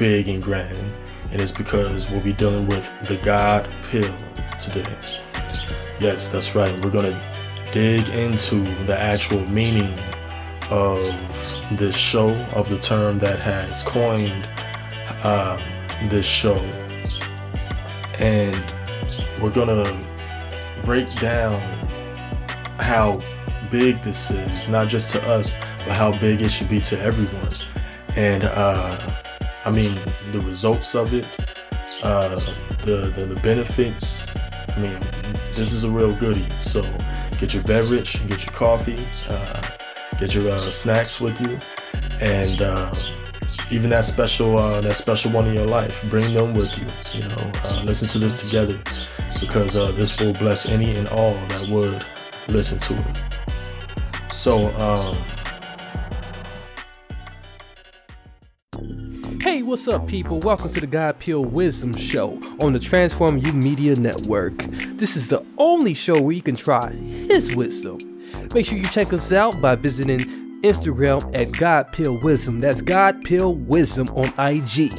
Big and grand, and it's because we'll be dealing with the God pill today. Yes, that's right. We're going to dig into the actual meaning of this show, of the term that has coined um, this show. And we're going to break down how big this is, not just to us, but how big it should be to everyone. And uh, I mean, the results of it, uh, the, the, the benefits. I mean, this is a real goodie. So get your beverage, get your coffee, uh, get your uh, snacks with you, and uh, even that special uh, that special one in your life, bring them with you. You know, uh, listen to this together because this will bless any and all that would listen to it. So, um, Hey, what's up, people? Welcome to the God Pill Wisdom Show on the Transform You Media Network. This is the only show where you can try His wisdom. Make sure you check us out by visiting Instagram at God Pill Wisdom. That's God Pill Wisdom on IG.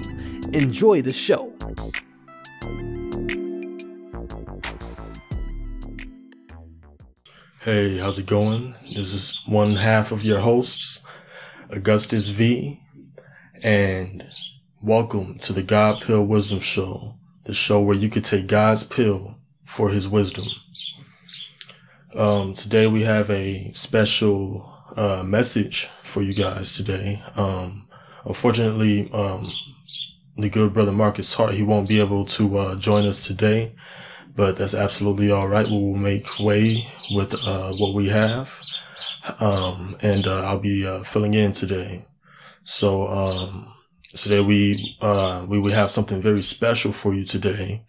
Enjoy the show. hey, how's it going? This is one half of your hosts, Augustus V, and welcome to the God Pill Wisdom Show, the show where you could take God's pill for his wisdom. Um, today we have a special uh, message for you guys today. Um, unfortunately, um, the good brother Marcus Hart, he won't be able to uh, join us today, but that's absolutely all right. We will make way with uh, what we have, um, and uh, I'll be uh, filling in today. So um, today we uh, we will have something very special for you today.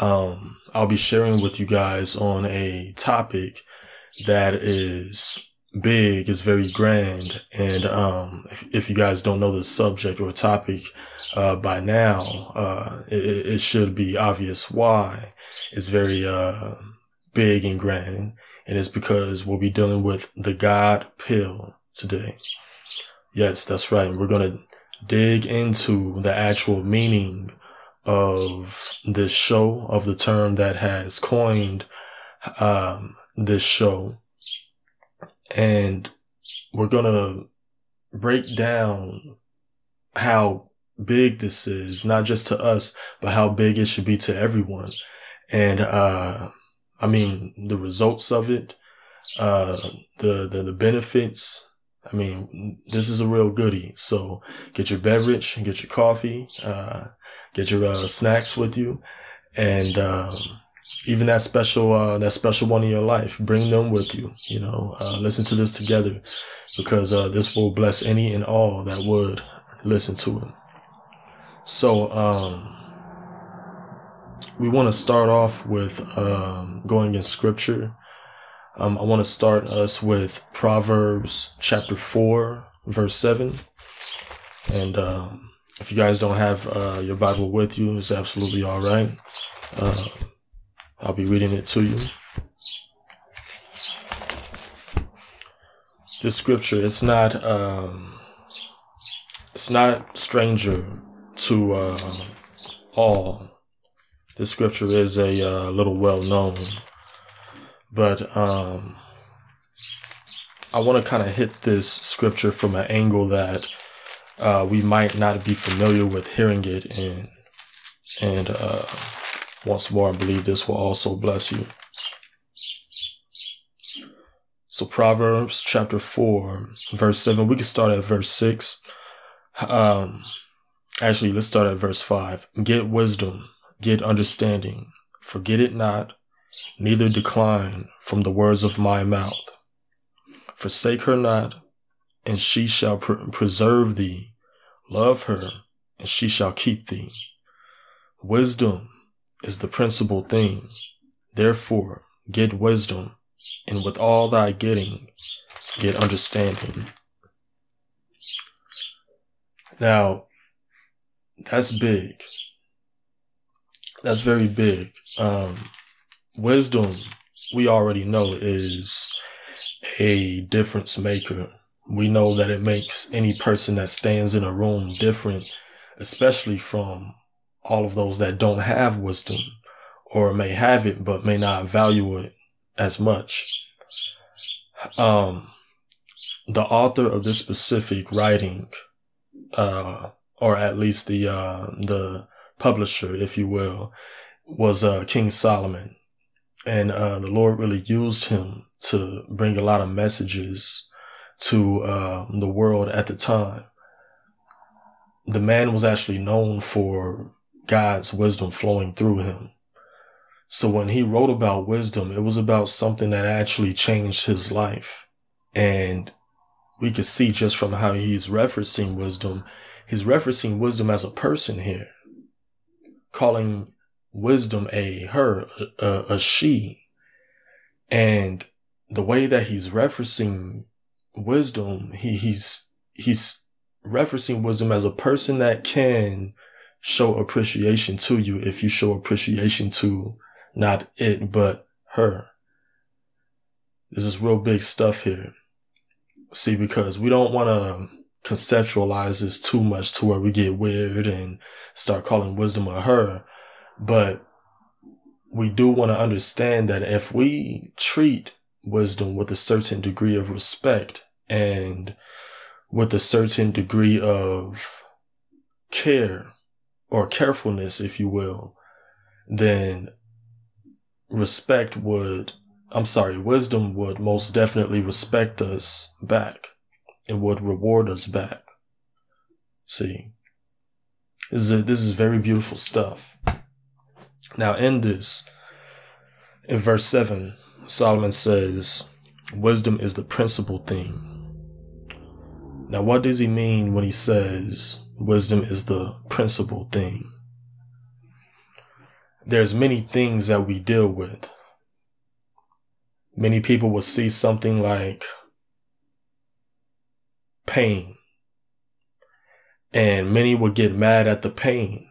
Um, I'll be sharing with you guys on a topic that is big, is very grand, and um, if, if you guys don't know the subject or topic uh, by now, uh, it, it should be obvious why. It's very uh, big and grand, and it's because we'll be dealing with the God pill today. Yes, that's right. We're going to dig into the actual meaning of this show, of the term that has coined um, this show. And we're going to break down how big this is, not just to us, but how big it should be to everyone. And, uh, I mean, the results of it, uh, the, the, the benefits, I mean, this is a real goodie. So get your beverage, get your coffee, uh, get your uh, snacks with you, and um, even that special uh, that special one in your life, bring them with you. You know, uh, listen to this together because uh, this will bless any and all that would listen to it. So um, we want to start off with um, going in scripture. Um, I want to start us with Proverbs chapter 4, verse 7. And um, if you guys don't have uh, your Bible with you, it's absolutely all right. Uh, I'll be reading it to you. This scripture, it's not, um, it's not stranger to uh, all. This scripture is a uh, little well known but um, I want to kind of hit this scripture from an angle that uh, we might not be familiar with hearing it in. And uh, once more, I believe this will also bless you. So Proverbs chapter 4, verse 7, we can start at verse 6. Um, actually, let's start at verse 5. Get wisdom, get understanding, forget it not, neither decline from the words of my mouth. Forsake her not, and she shall pr- preserve thee. Love her, and she shall keep thee. Wisdom is the principal thing. Therefore, get wisdom, and with all thy getting, get understanding. Now, that's big. That's very big. Um, wisdom, we already know, is a difference maker. We know that it makes any person that stands in a room different, especially from all of those that don't have wisdom or may have it but may not value it as much. Um, the author of this specific writing, uh, or at least the uh, the publisher, if you will, was uh, King Solomon, and uh, the Lord really used him to bring a lot of messages to uh, the world at the time. The man was actually known for God's wisdom flowing through him. So when he wrote about wisdom, it was about something that actually changed his life. And we could see just from how he's referencing wisdom, he's referencing wisdom as a person here, calling wisdom a her, a, a she. And the way that he's referencing wisdom, he, he's, he's referencing wisdom as a person that can show appreciation to you if you show appreciation to not it, but her. This is real big stuff here. See, because we don't want to conceptualize this too much to where we get weird and start calling wisdom a her. But we do want to understand that if we treat wisdom with a certain degree of respect and with a certain degree of care or carefulness, if you will, then respect would, I'm sorry, wisdom would most definitely respect us back and would reward us back. See, this is, a, this is very beautiful stuff. Now, in this, in verse 7, Solomon says, Wisdom is the principal thing. Now, what does he mean when he says wisdom is the principal thing? There's many things that we deal with. Many people will see something like pain, and many will get mad at the pain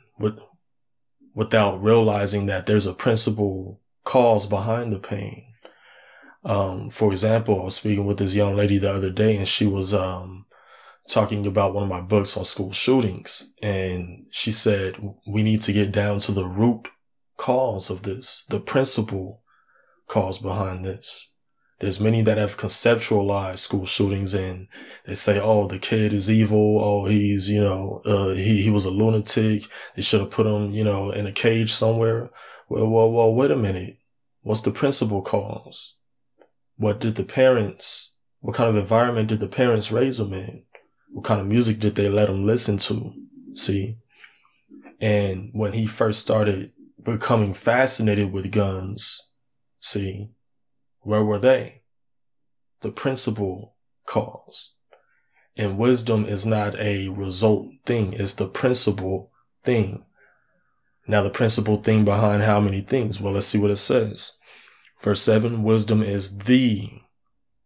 without realizing that there's a principal cause behind the pain. Um, for example, I was speaking with this young lady the other day and she was, um, talking about one of my books on school shootings. And she said, we need to get down to the root cause of this, the principal cause behind this. There's many that have conceptualized school shootings and they say, oh, the kid is evil. Oh, he's, you know, uh, he, he was a lunatic. They should have put him, you know, in a cage somewhere. Well, well, well, wait a minute. What's the principal cause? What did the parents, what kind of environment did the parents raise him in? What kind of music did they let him listen to? See? And when he first started becoming fascinated with guns, see, where were they? The principal cause. And wisdom is not a result thing. It's the principal thing. Now the principal thing behind how many things? Well, let's see what it says. Verse seven, wisdom is the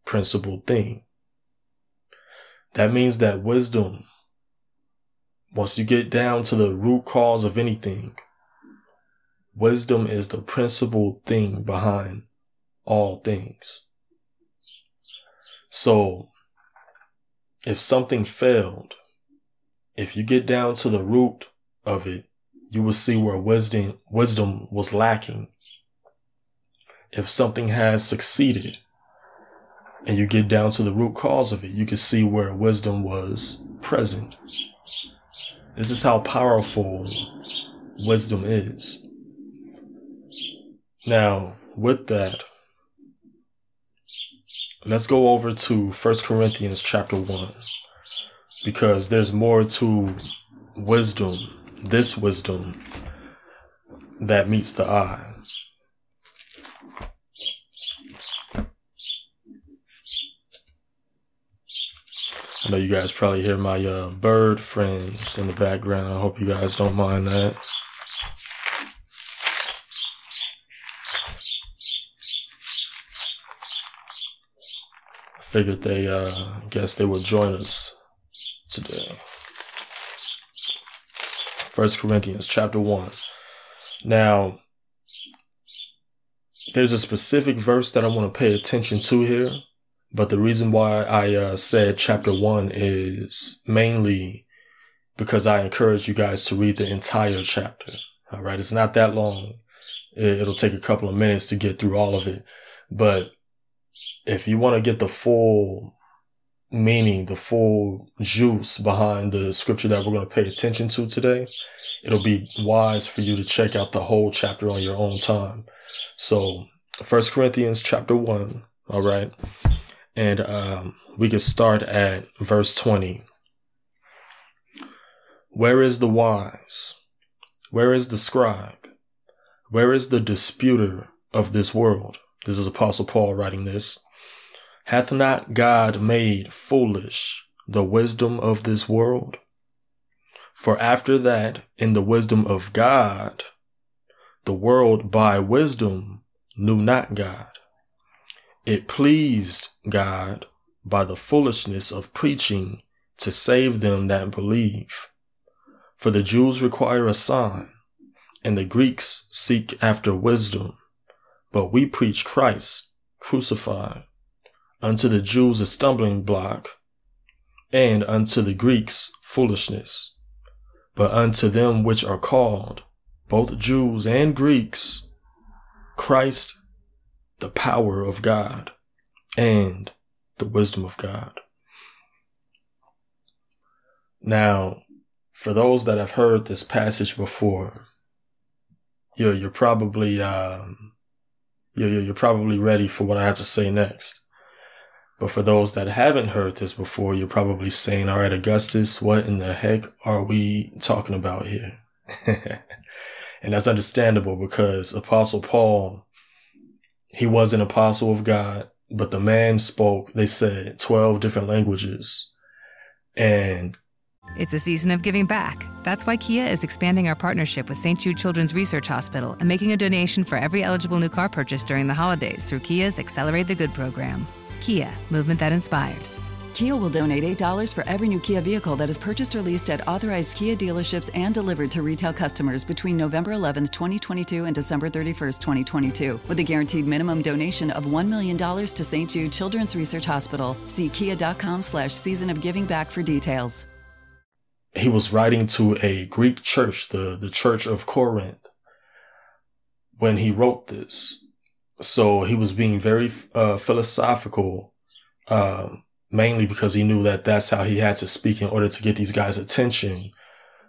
principal thing. That means that wisdom, once you get down to the root cause of anything, wisdom is the principal thing behind all things. So, if something failed, if you get down to the root of it, you will see where wisdom, wisdom was lacking. If something has succeeded, and you get down to the root cause of it, you can see where wisdom was present. This is how powerful wisdom is. Now, with that, let's go over to 1 Corinthians chapter 1 because there's more to wisdom, this wisdom that meets the eye. I know you guys probably hear my uh, bird friends in the background. I hope you guys don't mind that. Figured they, uh, guess they would join us today. First Corinthians chapter one. Now, there's a specific verse that I want to pay attention to here, but the reason why I uh, said chapter one is mainly because I encourage you guys to read the entire chapter. All right. It's not that long. It'll take a couple of minutes to get through all of it. But if you want to get the full meaning, the full juice behind the scripture that we're going to pay attention to today, it'll be wise for you to check out the whole chapter on your own time. So First Corinthians chapter one. All right. And, um, we can start at verse 20. Where is the wise? Where is the scribe? Where is the disputer of this world? This is Apostle Paul writing this. Hath not God made foolish the wisdom of this world? For after that, in the wisdom of God, the world by wisdom knew not God. It pleased God by the foolishness of preaching to save them that believe. For the Jews require a sign, and the Greeks seek after wisdom. But we preach Christ crucified, unto the Jews a stumbling block, and unto the Greeks foolishness. But unto them which are called, both Jews and Greeks, Christ, the power of God and the wisdom of God. Now, for those that have heard this passage before, you're, you're probably, um, you're, you're probably ready for what I have to say next. But for those that haven't heard this before, you're probably saying, all right, Augustus, what in the heck are we talking about here? and that's understandable because Apostle Paul, he was an apostle of God, but the man spoke, they said, 12 different languages. And it's a season of giving back. That's why Kia is expanding our partnership with St. Jude Children's Research Hospital and making a donation for every eligible new car purchase during the holidays through Kia's Accelerate the Good program. Kia, movement that inspires. Kia will donate $8 for every new Kia vehicle that is purchased or leased at authorized Kia dealerships and delivered to retail customers between November 11, 2022 and December 31, 2022, with a guaranteed minimum donation of $1 million to St. Jude Children's Research Hospital. See kia.com slash season of giving back for details he was writing to a Greek church, the, the church of Corinth, when he wrote this. So he was being very uh, philosophical, uh, mainly because he knew that that's how he had to speak in order to get these guys' attention,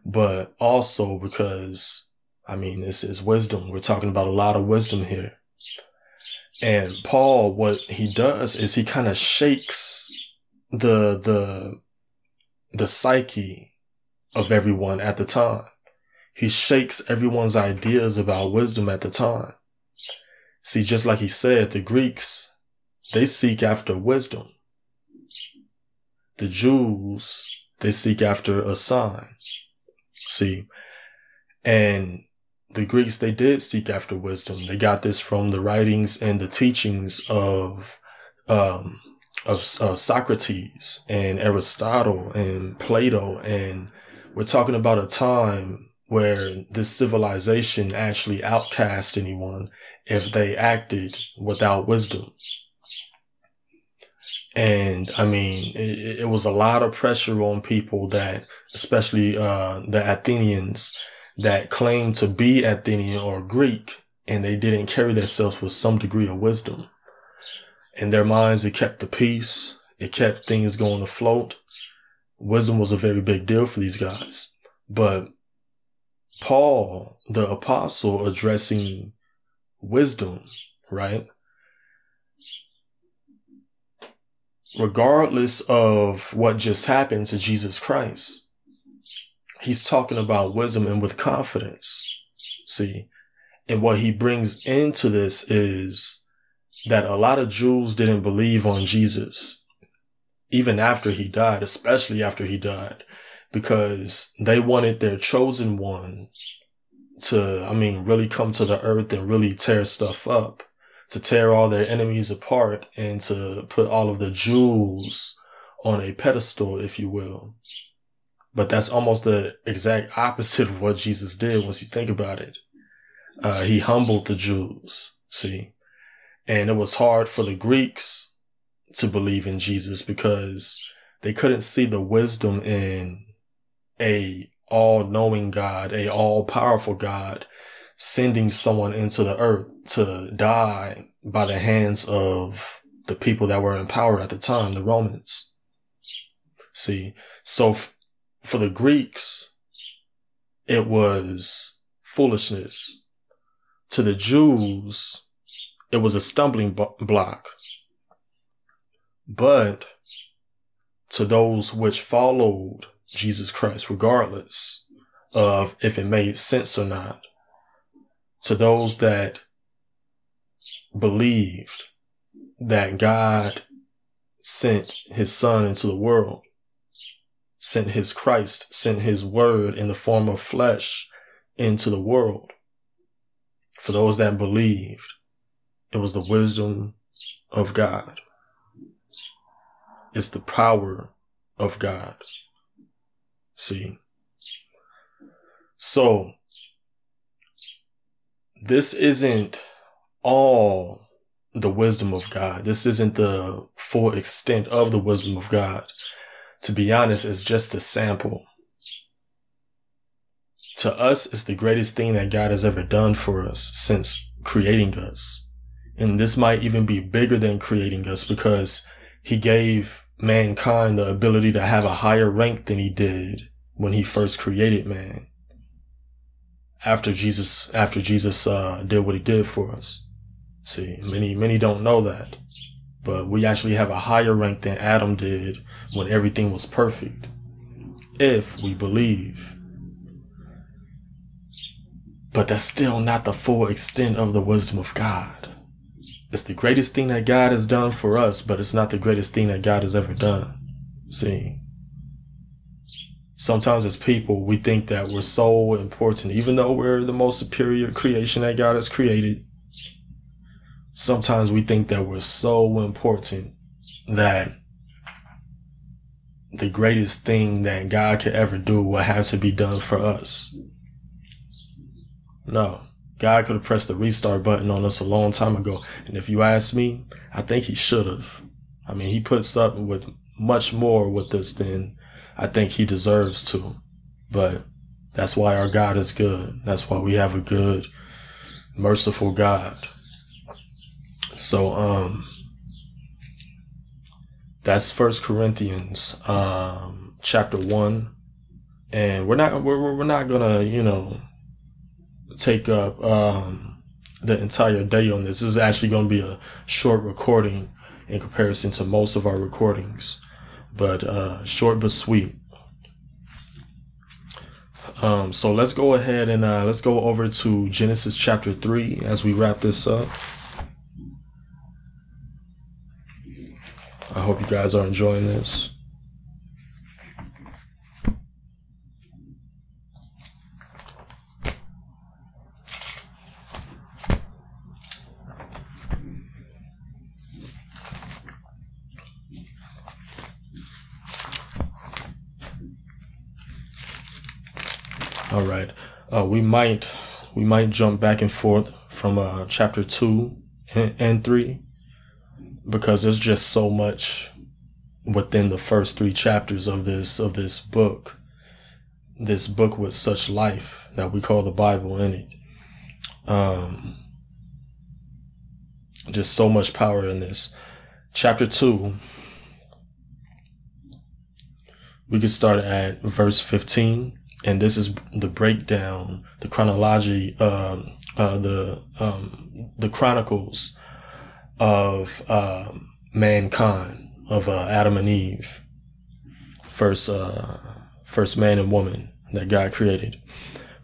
but also because, I mean, this is wisdom. We're talking about a lot of wisdom here. And Paul, what he does is he kind of shakes the, the, the psyche of everyone at the time. He shakes everyone's ideas about wisdom at the time. See, just like he said, the Greeks, they seek after wisdom. The Jews, they seek after a sign. See, and the Greeks, they did seek after wisdom. They got this from the writings and the teachings of, um, of uh, Socrates and Aristotle and Plato and we're talking about a time where this civilization actually outcast anyone if they acted without wisdom. And I mean, it, it was a lot of pressure on people that, especially, uh, the Athenians that claimed to be Athenian or Greek and they didn't carry themselves with some degree of wisdom. In their minds, it kept the peace. It kept things going afloat wisdom was a very big deal for these guys. But Paul, the apostle, addressing wisdom, right? Regardless of what just happened to Jesus Christ, he's talking about wisdom and with confidence. See, and what he brings into this is that a lot of Jews didn't believe on Jesus even after he died, especially after he died, because they wanted their chosen one to, I mean, really come to the earth and really tear stuff up, to tear all their enemies apart and to put all of the jewels on a pedestal, if you will. But that's almost the exact opposite of what Jesus did once you think about it. Uh, he humbled the Jews, see, and it was hard for the Greeks to believe in Jesus because they couldn't see the wisdom in a all knowing God, a all powerful God sending someone into the earth to die by the hands of the people that were in power at the time, the Romans. See, so f- for the Greeks, it was foolishness. To the Jews, it was a stumbling block. But to those which followed Jesus Christ, regardless of if it made sense or not, to those that believed that God sent his son into the world, sent his Christ, sent his word in the form of flesh into the world. For those that believed, it was the wisdom of God. It's the power of God. See? So, this isn't all the wisdom of God. This isn't the full extent of the wisdom of God. To be honest, it's just a sample. To us, it's the greatest thing that God has ever done for us since creating us. And this might even be bigger than creating us because he gave mankind the ability to have a higher rank than he did when he first created man. After Jesus, after Jesus, uh, did what he did for us. See, many, many don't know that, but we actually have a higher rank than Adam did when everything was perfect. If we believe. But that's still not the full extent of the wisdom of God. It's the greatest thing that God has done for us, but it's not the greatest thing that God has ever done. See, sometimes as people, we think that we're so important, even though we're the most superior creation that God has created. Sometimes we think that we're so important that the greatest thing that God could ever do will have to be done for us. No. God could have pressed the restart button on us a long time ago. And if you ask me, I think he should have. I mean, he puts up with much more with us than I think he deserves to. But that's why our God is good. That's why we have a good, merciful God. So, um, that's First Corinthians, um, chapter one, and we're not we're we're not gonna you know take up um, the entire day on this. This is actually going to be a short recording in comparison to most of our recordings, but uh, short but sweet. Um, so let's go ahead and uh, let's go over to Genesis chapter 3 as we wrap this up. I hope you guys are enjoying this. All right. Uh, we might we might jump back and forth from uh, chapter two and, and three because there's just so much within the first three chapters of this of this book. This book with such life that we call the Bible in it. Um, just so much power in this. Chapter two. We could start at verse 15 and this is the breakdown, the chronology, um, uh, the um, the chronicles of uh, mankind, of uh, Adam and Eve, first uh, first man and woman that God created.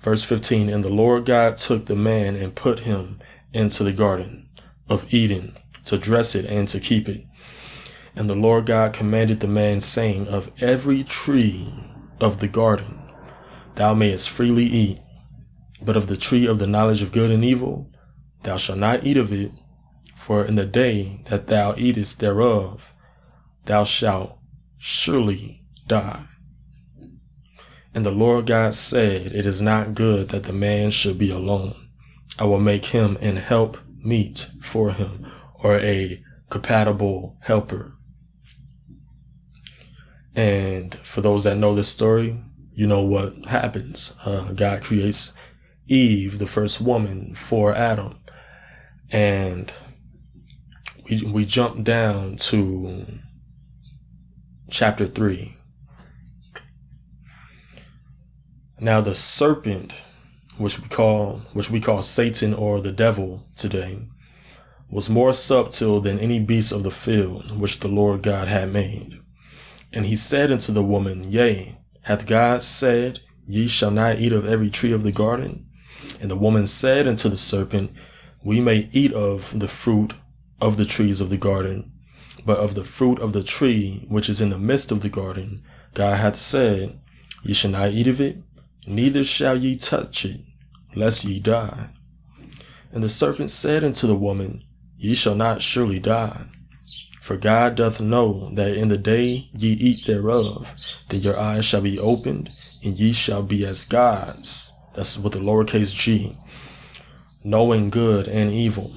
Verse fifteen, and the Lord God took the man and put him into the garden of Eden to dress it and to keep it. And the Lord God commanded the man, saying, Of every tree of the garden thou mayest freely eat, but of the tree of the knowledge of good and evil thou shalt not eat of it, for in the day that thou eatest thereof thou shalt surely die. And the Lord God said, It is not good that the man should be alone. I will make him an help meet for him, or a compatible helper. And for those that know this story, you know what happens. Uh, God creates Eve, the first woman, for Adam. And we, we jump down to chapter 3. Now the serpent, which we call which we call Satan or the devil today, was more subtle than any beast of the field which the Lord God had made. And he said unto the woman, Yea, hath God said, Ye shall not eat of every tree of the garden? And the woman said unto the serpent, We may eat of the fruit of the trees of the garden, but of the fruit of the tree which is in the midst of the garden, God hath said, Ye shall not eat of it, neither shall ye touch it, lest ye die. And the serpent said unto the woman, Ye shall not surely die. For God doth know that in the day ye eat thereof, that your eyes shall be opened, and ye shall be as gods. That's with the lowercase g, knowing good and evil.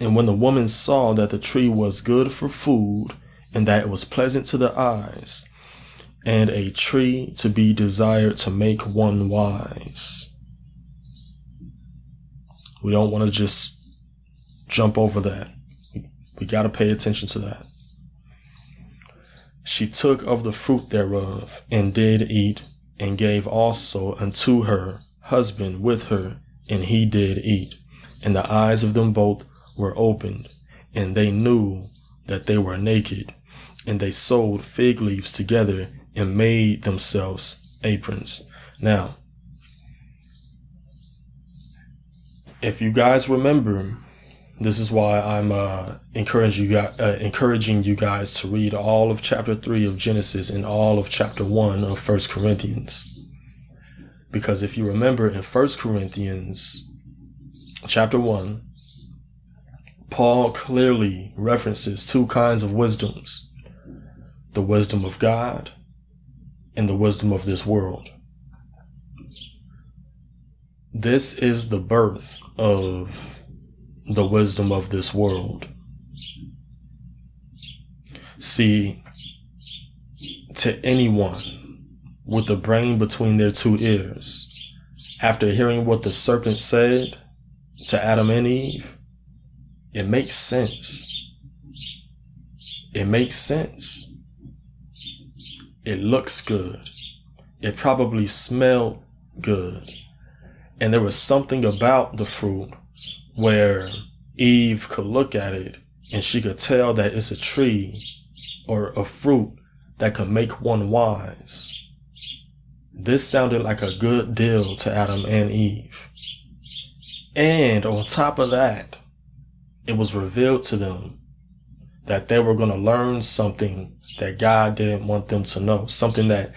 And when the woman saw that the tree was good for food, and that it was pleasant to the eyes, and a tree to be desired to make one wise. We don't want to just jump over that. We, got to pay attention to that. She took of the fruit thereof and did eat and gave also unto her husband with her and he did eat. And the eyes of them both were opened and they knew that they were naked and they sewed fig leaves together and made themselves aprons. Now, if you guys remember, this is why I'm uh, encouraging you guys, uh, encouraging you guys to read all of chapter three of Genesis and all of chapter one of First Corinthians. Because if you remember in First Corinthians chapter one, Paul clearly references two kinds of wisdoms the wisdom of God and the wisdom of this world. This is the birth of the wisdom of this world. See, to anyone with the brain between their two ears, after hearing what the serpent said to Adam and Eve, it makes sense. It makes sense. It looks good. It probably smelled good. And there was something about the fruit where Eve could look at it and she could tell that it's a tree or a fruit that could make one wise. This sounded like a good deal to Adam and Eve. And on top of that, it was revealed to them that they were going to learn something that God didn't want them to know, something that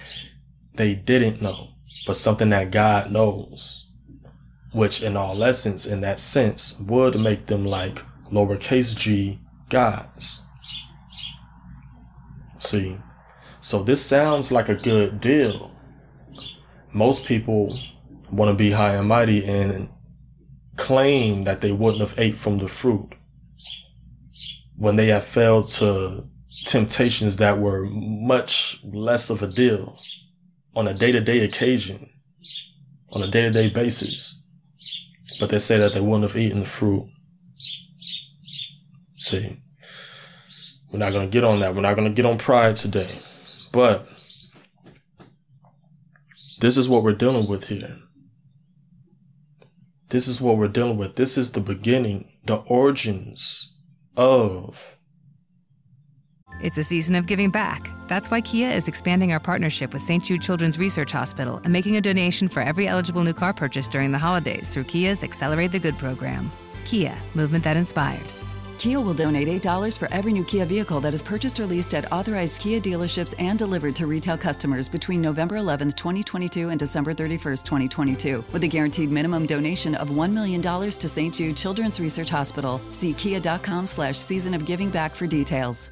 they didn't know, but something that God knows, which in all essence, in that sense, would make them like lowercase g gods. See, so this sounds like a good deal. Most people want to be high and mighty and claim that they wouldn't have ate from the fruit when they have failed to temptations that were much less of a deal on a day to day occasion, on a day to day basis. But they say that they wouldn't have eaten the fruit. See, we're not going to get on that. We're not going to get on pride today. But this is what we're dealing with here. This is what we're dealing with. This is the beginning, the origins of. It's a season of giving back. That's why Kia is expanding our partnership with St. Jude Children's Research Hospital and making a donation for every eligible new car purchase during the holidays through Kia's Accelerate the Good program. Kia, movement that inspires. Kia will donate $8 for every new Kia vehicle that is purchased or leased at authorized Kia dealerships and delivered to retail customers between November 11, 2022 and December 31, 2022, with a guaranteed minimum donation of $1 million to St. Jude Children's Research Hospital. See kia.com slash season of giving back for details.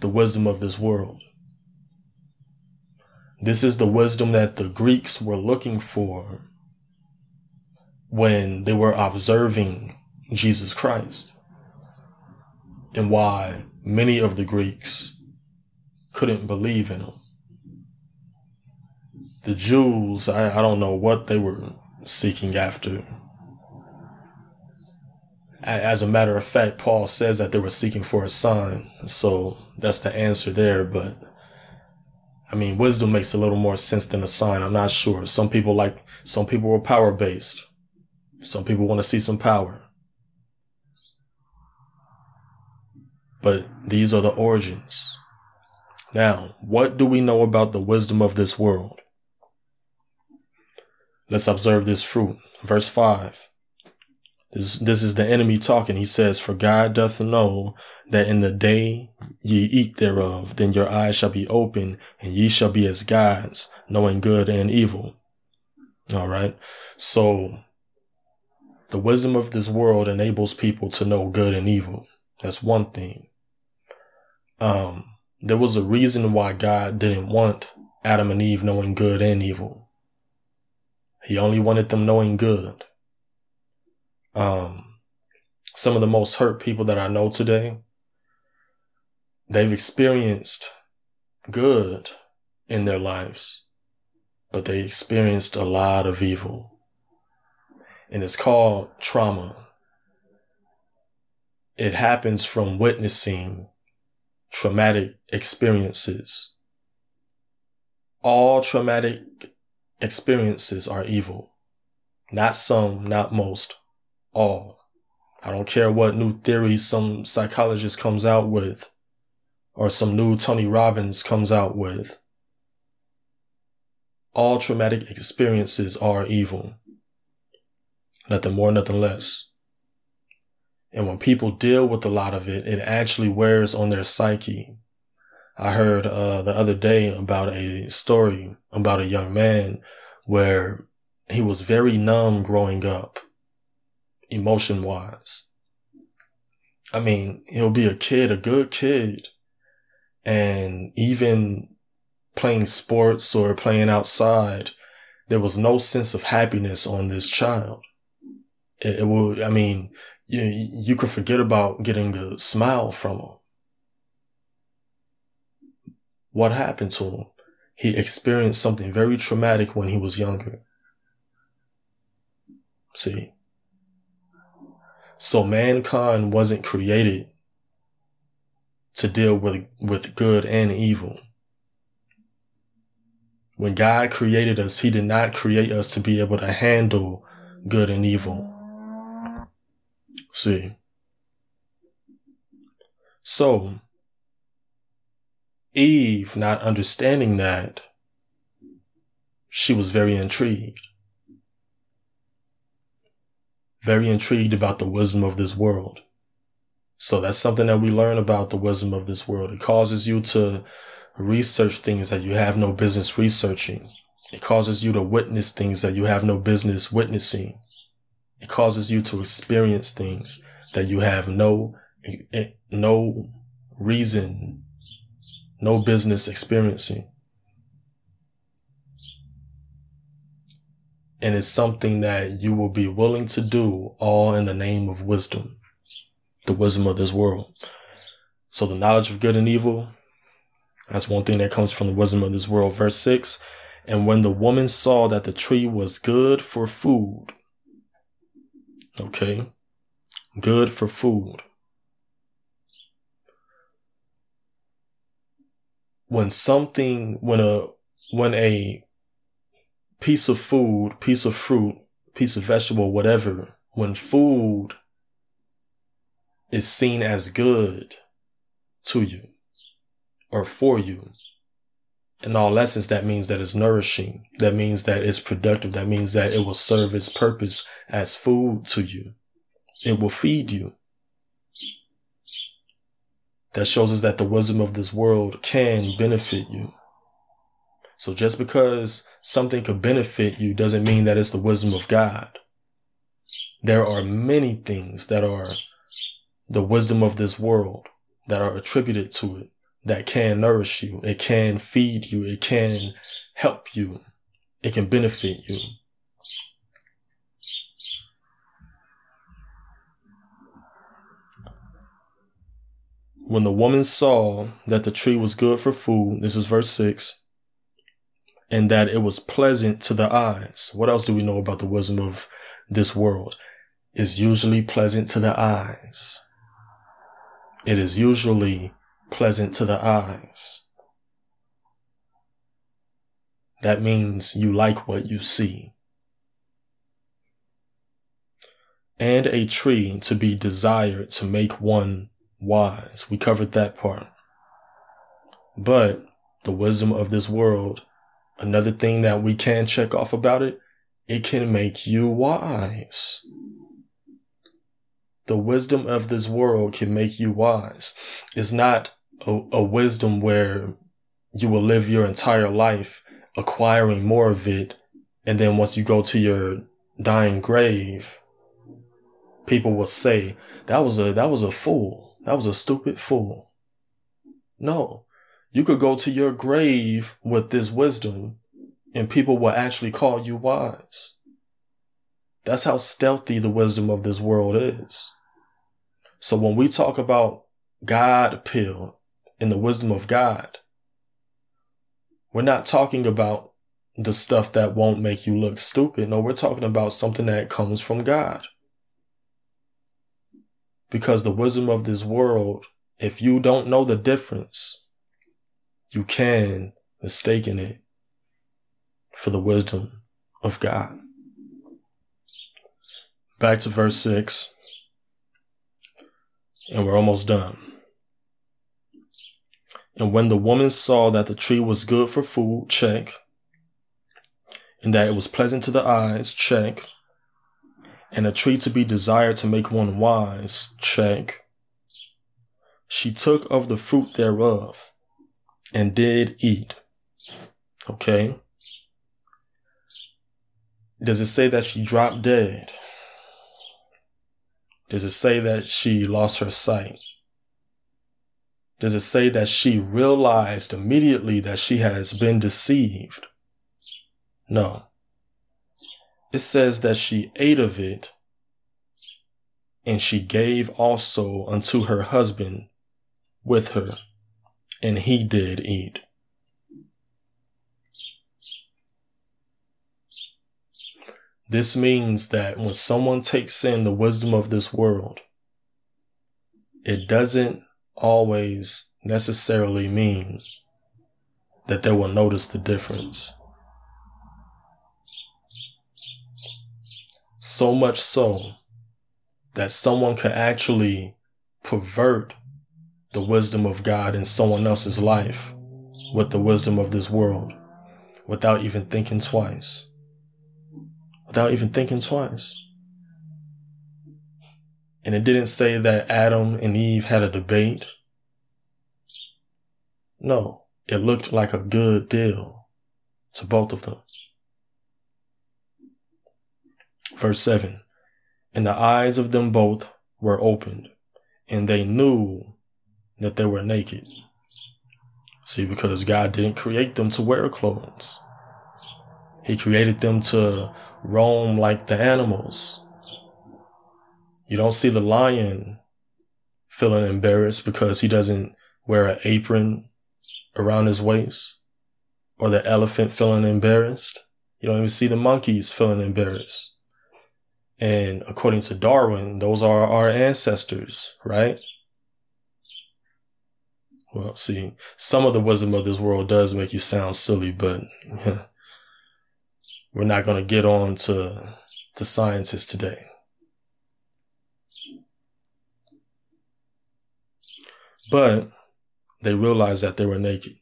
the wisdom of this world. This is the wisdom that the Greeks were looking for when they were observing Jesus Christ, and why many of the Greeks couldn't believe in him. The Jews, I, I don't know what they were seeking after. As a matter of fact, Paul says that they were seeking for a sign. So that's the answer there. But I mean, wisdom makes a little more sense than a sign. I'm not sure. Some people like, some people were power based. Some people want to see some power. But these are the origins. Now, what do we know about the wisdom of this world? Let's observe this fruit. Verse 5. This, this is the enemy talking. He says, For God doth know that in the day ye eat thereof, then your eyes shall be open, and ye shall be as gods, knowing good and evil. All right. So the wisdom of this world enables people to know good and evil. That's one thing. Um, there was a reason why God didn't want Adam and Eve knowing good and evil. He only wanted them knowing good. Um, some of the most hurt people that I know today, they've experienced good in their lives, but they experienced a lot of evil. And it's called trauma. It happens from witnessing traumatic experiences. All traumatic experiences are evil. Not some, not most all. I don't care what new theory some psychologist comes out with or some new Tony Robbins comes out with. All traumatic experiences are evil. Nothing more, nothing less. And when people deal with a lot of it, it actually wears on their psyche. I heard uh, the other day about a story about a young man where he was very numb growing up emotion wise. I mean, he'll be a kid, a good kid. And even playing sports or playing outside, there was no sense of happiness on this child. It, it will, I mean, you, you could forget about getting a smile from him. What happened to him? He experienced something very traumatic when he was younger. See, so mankind wasn't created to deal with, with good and evil. When God created us, he did not create us to be able to handle good and evil. See. So, Eve, not understanding that, she was very intrigued very intrigued about the wisdom of this world. So that's something that we learn about the wisdom of this world. It causes you to research things that you have no business researching. It causes you to witness things that you have no business witnessing. It causes you to experience things that you have no, eh, eh, no reason, no business experiencing. And it's something that you will be willing to do all in the name of wisdom, the wisdom of this world. So the knowledge of good and evil, that's one thing that comes from the wisdom of this world. Verse six, and when the woman saw that the tree was good for food, okay, good for food. When something, when a, when a piece of food, piece of fruit, piece of vegetable, whatever, when food is seen as good to you or for you, in all essence, that means that it's nourishing. That means that it's productive. That means that it will serve its purpose as food to you. It will feed you. That shows us that the wisdom of this world can benefit you. So just because something could benefit you doesn't mean that it's the wisdom of God. There are many things that are the wisdom of this world that are attributed to it that can nourish you. It can feed you. It can help you. It can benefit you. When the woman saw that the tree was good for food, this is verse 6, and that it was pleasant to the eyes. What else do we know about the wisdom of this world? Is usually pleasant to the eyes. It is usually pleasant to the eyes. That means you like what you see. And a tree to be desired to make one wise. We covered that part. But the wisdom of this world, another thing that we can check off about it, it can make you wise. The wisdom of this world can make you wise. It's not a, a wisdom where you will live your entire life acquiring more of it. And then once you go to your dying grave, people will say, that was a, that was a fool. That was a stupid fool. No, you could go to your grave with this wisdom and people will actually call you wise. That's how stealthy the wisdom of this world is. So when we talk about God pill in the wisdom of God. We're not talking about the stuff that won't make you look stupid. No, we're talking about something that comes from God. Because the wisdom of this world, if you don't know the difference, you can mistaken it for the wisdom of God. Back to verse 6, and we're almost done. And when the woman saw that the tree was good for food, check, and that it was pleasant to the eyes, check, and a tree to be desired to make one wise, check, she took of the fruit thereof and did eat. Okay. Does it say that she dropped dead? Does it say that she lost her sight? does it say that she realized immediately that she has been deceived? No. It says that she ate of it and she gave also unto her husband with her, and he did eat. This means that when someone takes in the wisdom of this world, it doesn't always necessarily mean that they will notice the difference. So much so that someone could actually pervert the wisdom of God in someone else's life with the wisdom of this world without even thinking twice. Without even thinking twice. And it didn't say that Adam and Eve had a debate. No, it looked like a good deal to both of them. Verse 7 And the eyes of them both were opened, and they knew that they were naked. See, because God didn't create them to wear clothes. He created them to roam like the animals you don't see the lion feeling embarrassed because he doesn't wear an apron around his waist or the elephant feeling embarrassed. You don't even see the monkeys feeling embarrassed. And according to Darwin, those are our ancestors, right? Well, see, some of the wisdom of this world does make you sound silly, but we're not going to get on to the sciences today. But they realized that they were naked.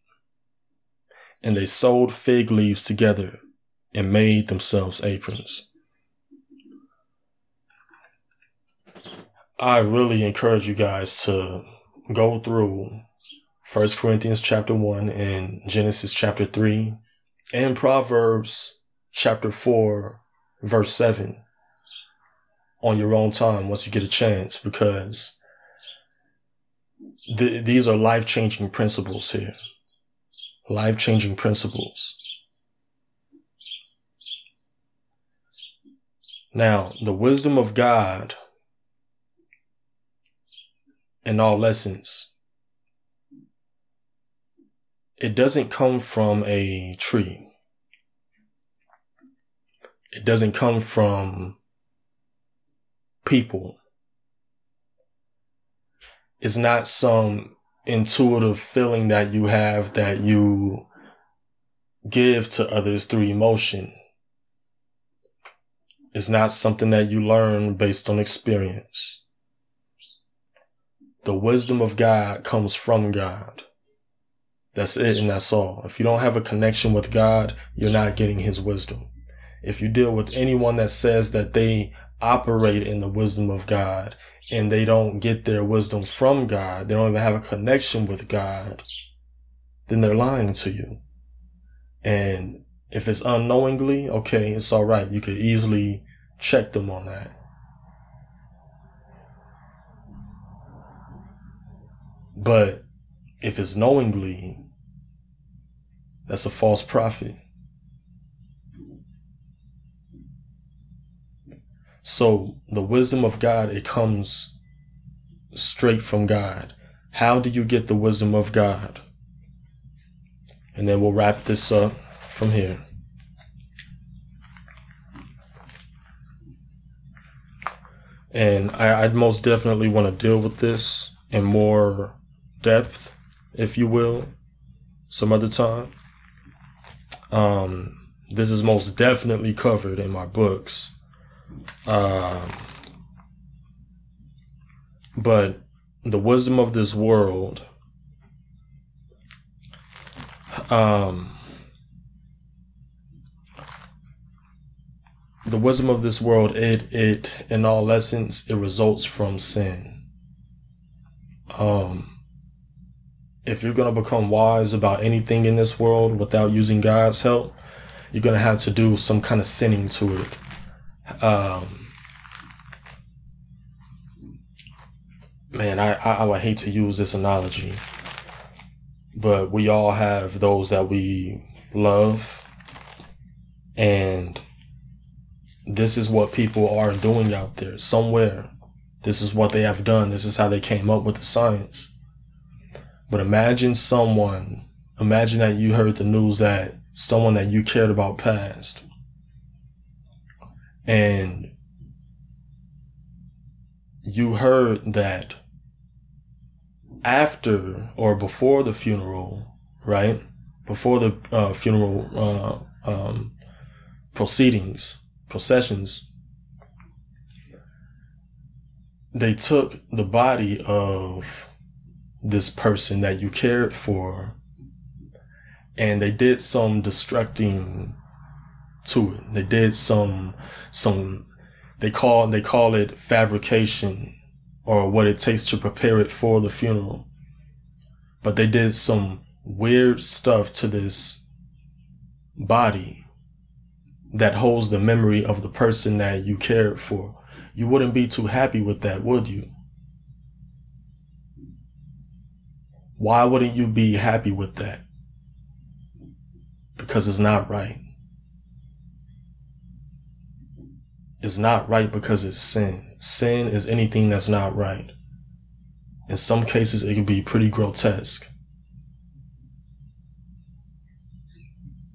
And they sewed fig leaves together and made themselves aprons. I really encourage you guys to go through 1 Corinthians chapter 1 and Genesis chapter 3 and Proverbs chapter 4 verse 7 on your own time once you get a chance because th- these are life changing principles here. Life changing principles. Now, the wisdom of God in all lessons, it doesn't come from a tree. It doesn't come from people. It's not some intuitive feeling that you have that you give to others through emotion. It's not something that you learn based on experience. The wisdom of God comes from God. That's it and that's all. If you don't have a connection with God, you're not getting his wisdom. If you deal with anyone that says that they operate in the wisdom of God and they don't get their wisdom from God, they don't even have a connection with God, then they're lying to you. And if it's unknowingly, okay, it's all right. You could easily check them on that. But if it's knowingly, that's a false prophet. So the wisdom of God, it comes straight from God. How do you get the wisdom of God? And then we'll wrap this up from here. And I, would most definitely want to deal with this in more depth, if you will, some other time. Um, this is most definitely covered in my books. Um, but the wisdom of this world, um, the wisdom of this world, it, it, in all essence, it results from sin. Um, if you're going to become wise about anything in this world without using God's help, you're going to have to do some kind of sinning to it um, man, I, I, I would hate to use this analogy, but we all have those that we love, and this is what people are doing out there somewhere. This is what they have done. This is how they came up with the science. But imagine someone, imagine that you heard the news that someone that you cared about passed and you heard that after or before the funeral, right? Before the uh, funeral uh, um, proceedings, processions, they took the body of this person that you cared for and they did some destructing to it. They did some, some, they call, they call it fabrication or what it takes to prepare it for the funeral. But they did some weird stuff to this body that holds the memory of the person that you cared for. You wouldn't be too happy with that, would you? Why wouldn't you be happy with that? Because it's not right. It's not right because it's sin. Sin is anything that's not right. In some cases, it can be pretty grotesque.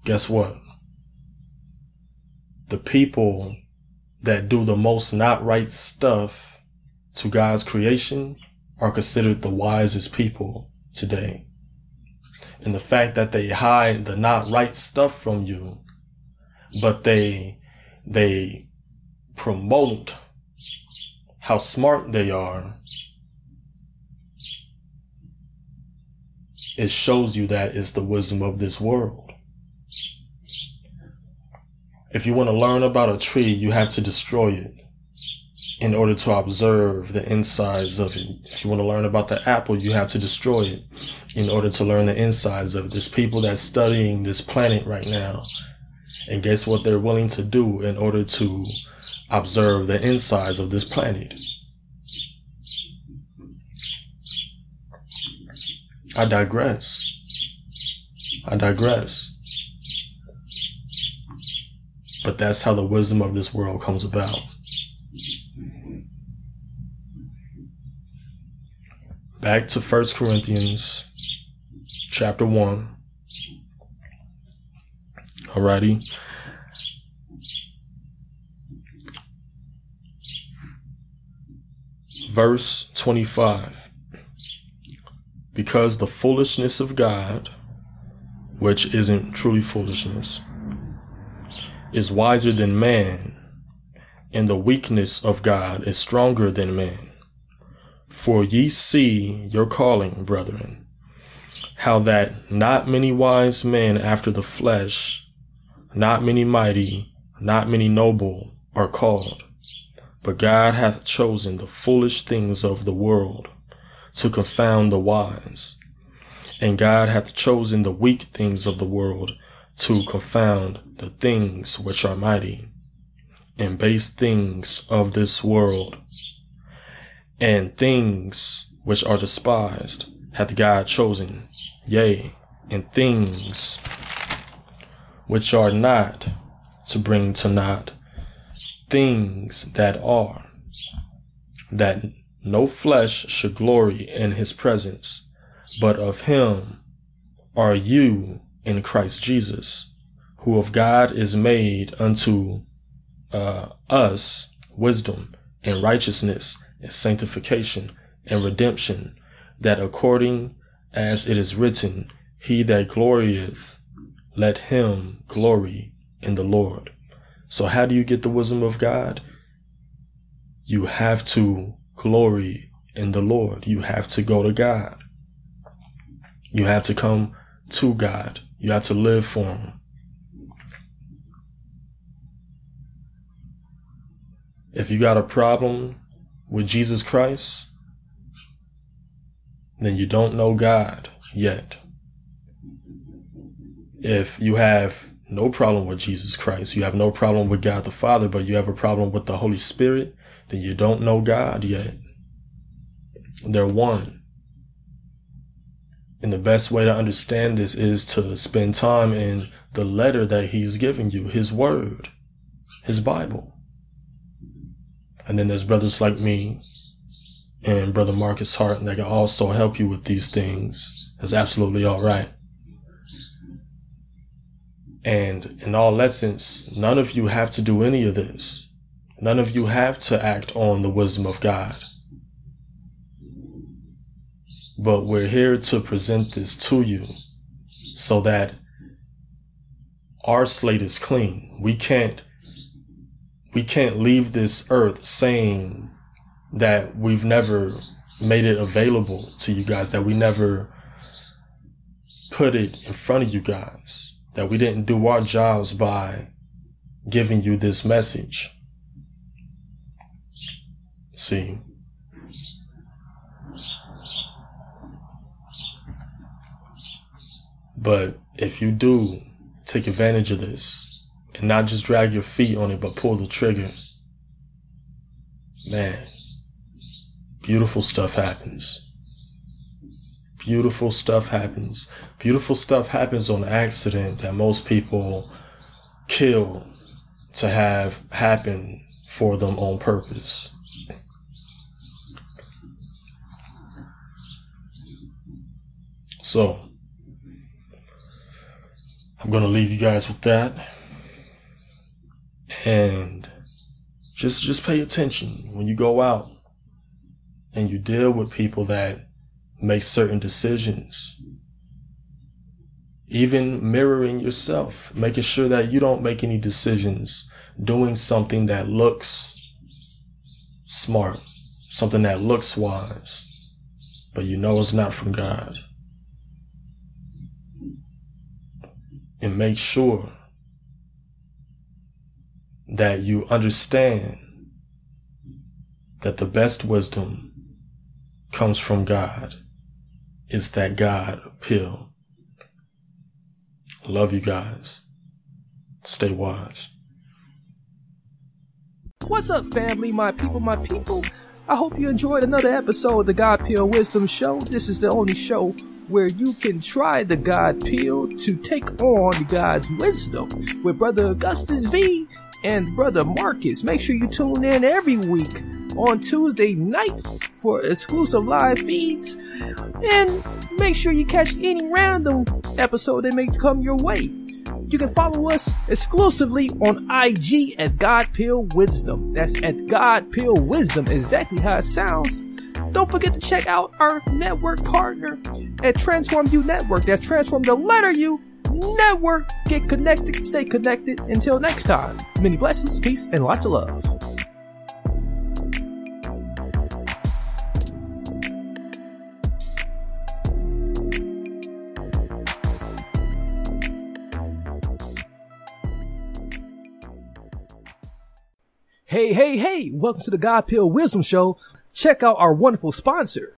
Guess what? The people that do the most not right stuff to God's creation are considered the wisest people today. And the fact that they hide the not right stuff from you, but they, they promote how smart they are, it shows you that it's the wisdom of this world. If you want to learn about a tree, you have to destroy it in order to observe the insides of it. If you want to learn about the apple, you have to destroy it in order to learn the insides of it. There's people that's studying this planet right now. And guess what they're willing to do in order to observe the insides of this planet? I digress. I digress. But that's how the wisdom of this world comes about. Back to 1 Corinthians chapter 1. Alrighty. Verse 25. Because the foolishness of God, which isn't truly foolishness, is wiser than man, and the weakness of God is stronger than man. For ye see your calling, brethren, how that not many wise men after the flesh, not many mighty, not many noble are called. But God hath chosen the foolish things of the world to confound the wise. And God hath chosen the weak things of the world to confound the things which are mighty, and base things of this world, and things which are despised hath God chosen, yea, and things which are not to bring to naught things that are, that no flesh should glory in his presence, but of him are you in Christ Jesus, who of God is made unto uh, us wisdom and righteousness and sanctification and redemption, that according as it is written, he that glorieth, let him glory in the Lord. So how do you get the wisdom of God? You have to glory in the Lord. You have to go to God. You have to come to God. You have to live for Him. If you got a problem with Jesus Christ, then you don't know God yet. If you have no problem with Jesus Christ, you have no problem with God the Father, but you have a problem with the Holy Spirit, then you don't know God yet. They're one. And the best way to understand this is to spend time in the letter that he's giving you, his word, his Bible. And then there's brothers like me and brother Marcus Hart that can also help you with these things. That's absolutely all right. And in all essence, none of you have to do any of this. None of you have to act on the wisdom of God. But we're here to present this to you so that our slate is clean. We can't, we can't leave this earth saying that we've never made it available to you guys, that we never put it in front of you guys, that we didn't do our jobs by giving you this message. See, but if you do take advantage of this and not just drag your feet on it, but pull the trigger, man, beautiful stuff happens. Beautiful stuff happens. Beautiful stuff happens on accident that most people kill to have happen for them on purpose. So, I'm going to leave you guys with that. And just just pay attention when you go out and you deal with people that make certain decisions. Even mirroring yourself, making sure that you don't make any decisions doing something that looks smart, something that looks wise, but you know it's not from God. And make sure that you understand that the best wisdom comes from God. It's that God pill. Love you guys. Stay wise. What's up, family, my people, my people? I hope you enjoyed another episode of the God Pill Wisdom Show. This is the only show where you can try the God Pill to take on God's wisdom with Brother Augustus V and Brother Marcus. Make sure you tune in every week on Tuesday nights for exclusive live feeds. And make sure you catch any random episode that may come your way. You can follow us exclusively on IG at God Pill Wisdom. That's at God Pill Wisdom, exactly how it sounds. Don't forget to check out our network partner at Transform U Network. That's Transform the letter U Network. Get connected, stay connected. Until next time, many blessings, peace, and lots of love. Hey, hey, hey! Welcome to the God Pill Wisdom Show. Check out our wonderful sponsor.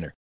winner.